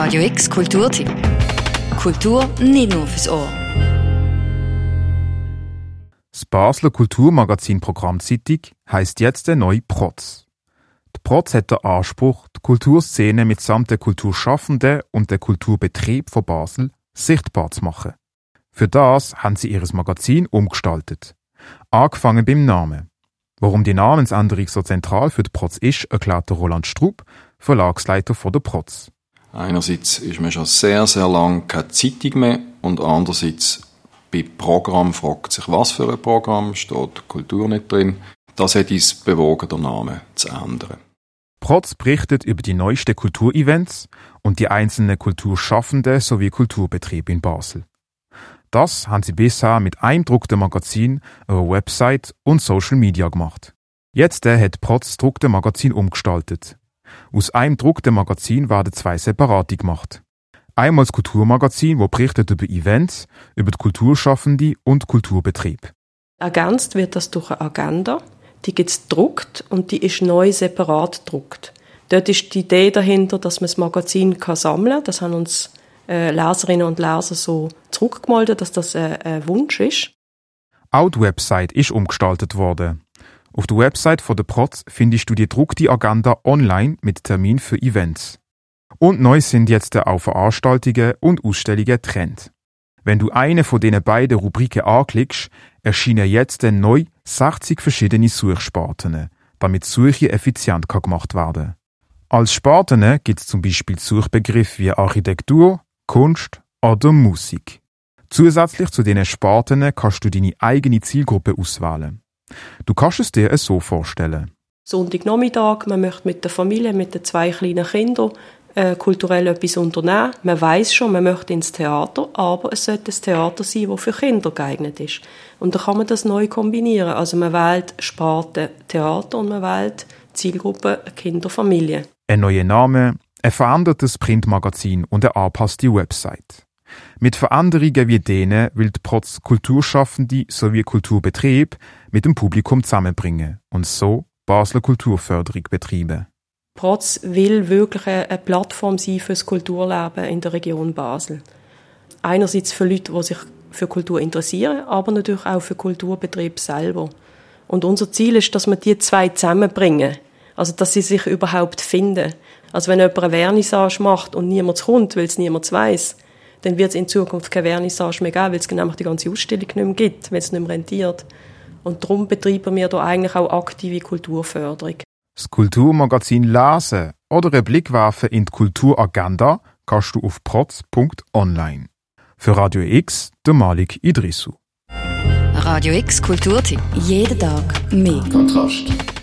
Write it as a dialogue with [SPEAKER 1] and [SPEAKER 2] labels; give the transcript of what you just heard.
[SPEAKER 1] Radio X Kulturtipp. Kultur nicht nur fürs Ohr.
[SPEAKER 2] Das Basler Kulturmagazin Programmzeitung heisst jetzt der neue Protz. Die Protz hat den Anspruch, die Kulturszene mitsamt der Kulturschaffenden und der Kulturbetrieb von Basel sichtbar zu machen. Für das haben sie ihres Magazin umgestaltet. Angefangen beim Namen. Warum die Namensänderung so zentral für die Protz ist, erklärte Roland Strub, Verlagsleiter von der Protz.
[SPEAKER 3] Einerseits ist man schon sehr, sehr lange keine Zeitung mehr und andererseits bei Programm fragt sich, was für ein Programm steht Kultur nicht drin. Das hat uns bewogen, den Namen zu ändern.
[SPEAKER 2] Protz berichtet über die neuesten Kulturevents und die einzelnen Kulturschaffenden sowie Kulturbetriebe in Basel. Das haben sie bisher mit einem druckten Magazin, einer Website und Social Media gemacht. Jetzt hat Protz druckte Magazin umgestaltet. Aus einem druckten Magazin werden zwei separate gemacht. Einmal das Kulturmagazin, wo berichtet über Events, über die Kulturschaffende und Kulturbetrieb.
[SPEAKER 4] Ergänzt wird das durch eine Agenda. Die gibt es druckt und die ist neu separat druckt. Dort ist die Idee dahinter, dass man das Magazin kann sammeln kann. Das haben uns äh, Leserinnen und Leser so zurückgemeldet, dass das äh, ein Wunsch ist.
[SPEAKER 2] Auch die Website ist umgestaltet worden. Auf der Website von der Protz findest du die druckte Agenda online mit Termin für Events. Und neu sind jetzt auch Veranstaltungen und Ausstellungen getrennt. Wenn du eine von diesen beiden Rubriken anklickst, erscheinen jetzt neu 60 verschiedene Suchsparten, damit Suche effizient gemacht werden kann. Als Sparten gibt es zum Beispiel Suchbegriffe wie Architektur, Kunst oder Musik. Zusätzlich zu diesen Sparten kannst du deine eigene Zielgruppe auswählen. Du kannst es dir so vorstellen.
[SPEAKER 4] Sonntagnachmittag, man möchte mit der Familie, mit den zwei kleinen Kindern äh, kulturell etwas unternehmen. Man weiß schon, man möchte ins Theater, aber es sollte ein Theater sein, das für Kinder geeignet ist. Und da kann man das neu kombinieren. Also man wählt Sparte Theater und man wählt Zielgruppe Kinder, Familie.
[SPEAKER 2] Ein neuer Name, ein verändertes Printmagazin und eine angepasste Website. Mit Veränderungen wie denen will die Protz Kulturschaffende sowie Kulturbetrieb mit dem Publikum zusammenbringen und so Basler Kulturförderung betreiben.
[SPEAKER 4] Protz will wirklich eine Plattform sein für das Kulturleben in der Region Basel. Einerseits für Leute, die sich für Kultur interessieren, aber natürlich auch für Kulturbetrieb selber. Und unser Ziel ist, dass wir die zwei zusammenbringen. Also, dass sie sich überhaupt finden. Also, wenn jemand eine Vernissage macht und niemand kommt, weil es niemand weiß, dann wird es in Zukunft keine Vernissage mehr geben, weil es nämlich die ganze Ausstellung nicht mehr gibt, weil es nicht mehr rentiert. Und darum betreiben wir da eigentlich auch aktive Kulturförderung.
[SPEAKER 2] Das Kulturmagazin lesen oder einen Blick werfen in die Kulturagenda kannst du auf protz.online. Für Radio X, der Malik Idrisu.
[SPEAKER 1] Radio X Kulturtipp. Jeden Tag mehr.
[SPEAKER 5] Kontrast.